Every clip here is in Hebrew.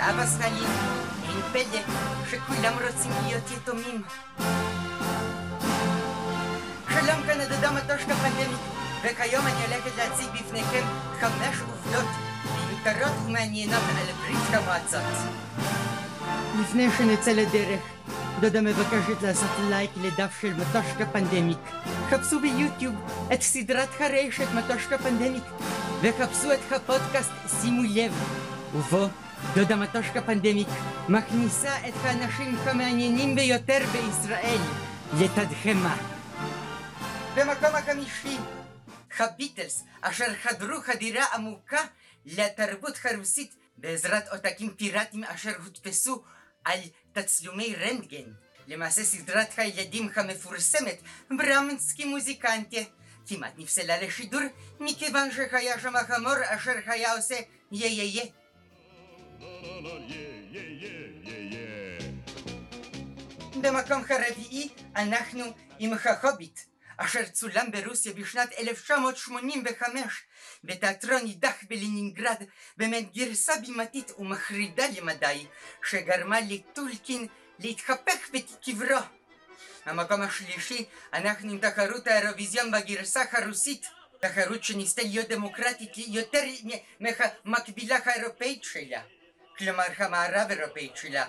הסטלין. אין פלא שכולם רוצים להיות יתומים. שלום כאן הדודה מטושקה פנדמית, וכיום אני הולכת להציג בפניכם חמש עובדות מיותרות ומעניינות על ברית המועצות. לפני שנצא לדרך, דודה מבקשת לעשות לייק לדף של מטושקה פנדמיק. חפשו ביוטיוב את סדרת הרשת מטושקה פנדמיק, וחפשו את הפודקאסט שימו לב, ובו דודה מטושקה פנדמיק מכניסה את האנשים המעניינים ביותר בישראל לתדהמה. במקום החמישי, הביטלס, אשר חדרו חדירה עמוקה לתרבות הרוסית בעזרת עותקים פיראטיים אשר הודפסו על תצלומי רנטגן. למעשה סדרת הילדים המפורסמת ברמנסקי מוזיקנטיה כמעט נפסלה לשידור מכיוון שהיה שם החמור אשר היה עושה יה יה יה. במקום הרביעי אנחנו עם החוביט אשר צולם ברוסיה בשנת 1985 בתיאטרון נידח בלנינגרד באמת גרסה בימתית ומחרידה למדי שגרמה לטולקין להתהפך בקברו. המקום השלישי אנחנו עם תחרות האירוויזיון בגרסה הרוסית תחרות שניסתה להיות דמוקרטית יותר מהמקבילה האירופאית שלה כלומר המערב אירופאית שלה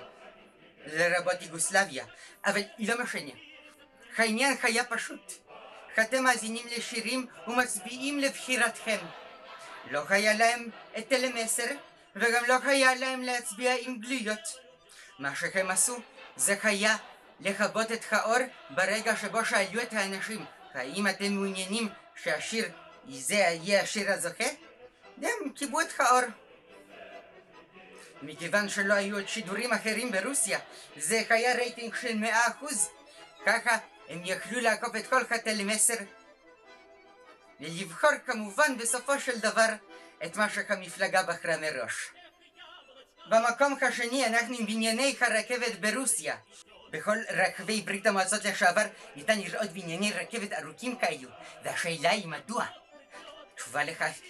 לרבות יוגוסלביה אבל לא משנה העניין היה פשוט אתם מאזינים לשירים ומצביעים לבחירתכם. לא היה להם את טלמסר, וגם לא היה להם להצביע עם גלויות. מה שהם עשו זה היה לכבות את האור ברגע שבו שאלו את האנשים האם אתם מעוניינים שהשיר זה יהיה השיר הזוכה? הם כיבו את האור. מכיוון שלא היו עוד שידורים אחרים ברוסיה, זה היה רייטינג של מאה אחוז. ככה הם יכלו לעקוף את כל הטלמסר ולבחור כמובן בסופו של דבר את מה שהמפלגה בחרה מראש. במקום השני אנחנו עם בנייני הרכבת ברוסיה. בכל רחבי ברית המועצות לשעבר ניתן לראות בנייני רכבת ארוכים כאלו, והשאלה היא מדוע?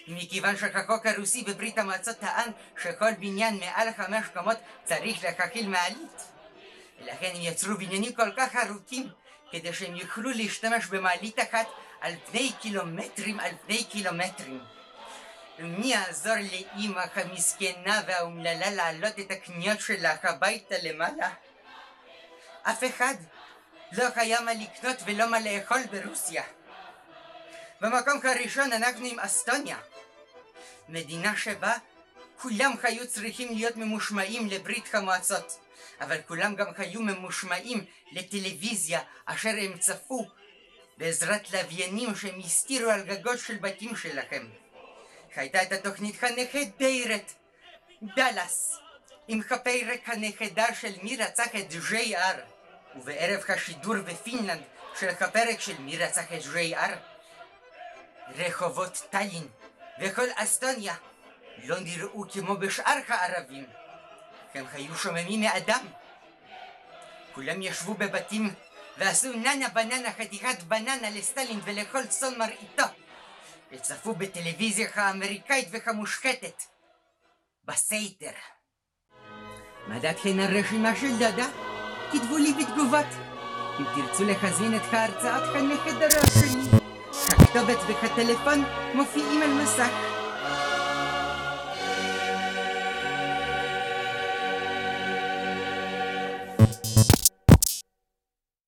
מכיוון שהחוק הרוסי בברית המועצות טען שכל בניין מעל חמש קומות צריך להכיל מעלית. ולכן הם יצרו בניינים כל כך ארוכים כדי שהם יוכלו להשתמש במעלית אחת על פני קילומטרים על פני קילומטרים. מי יעזור לאימא המסכנה והאומללה להעלות את הקניות שלה הביתה למעלה? אף אחד לא היה מה לקנות ולא מה לאכול ברוסיה. במקום הראשון אנחנו עם אסטוניה, מדינה שבה כולם היו צריכים להיות ממושמעים לברית המועצות. אבל כולם גם היו ממושמעים לטלוויזיה אשר הם צפו בעזרת לוויינים שהם הסתירו על גגות של בתים שלכם. הייתה את התוכנית הנהדרת דאלאס עם הפרק הנהדר של מי רצח את ג'יי אר ובערב השידור בפינלנד של הפרק של מי רצח את ג'יי אר רחובות טאלין וכל אסטוניה לא נראו כמו בשאר הערבים הם היו שוממים מאדם. כולם ישבו בבתים ועשו ננה בננה חתיכת בננה לסטלין ולכל צאן מרעיתו וצפו בטלוויזיה האמריקאית והמושחתת בסייטר. מה דעתכן על רשימה של דודה? כתבו לי בתגובות. אם תרצו להזין את ההרצאות הנהדרות שלי, הכתובת והטלפון מופיעים על מסך.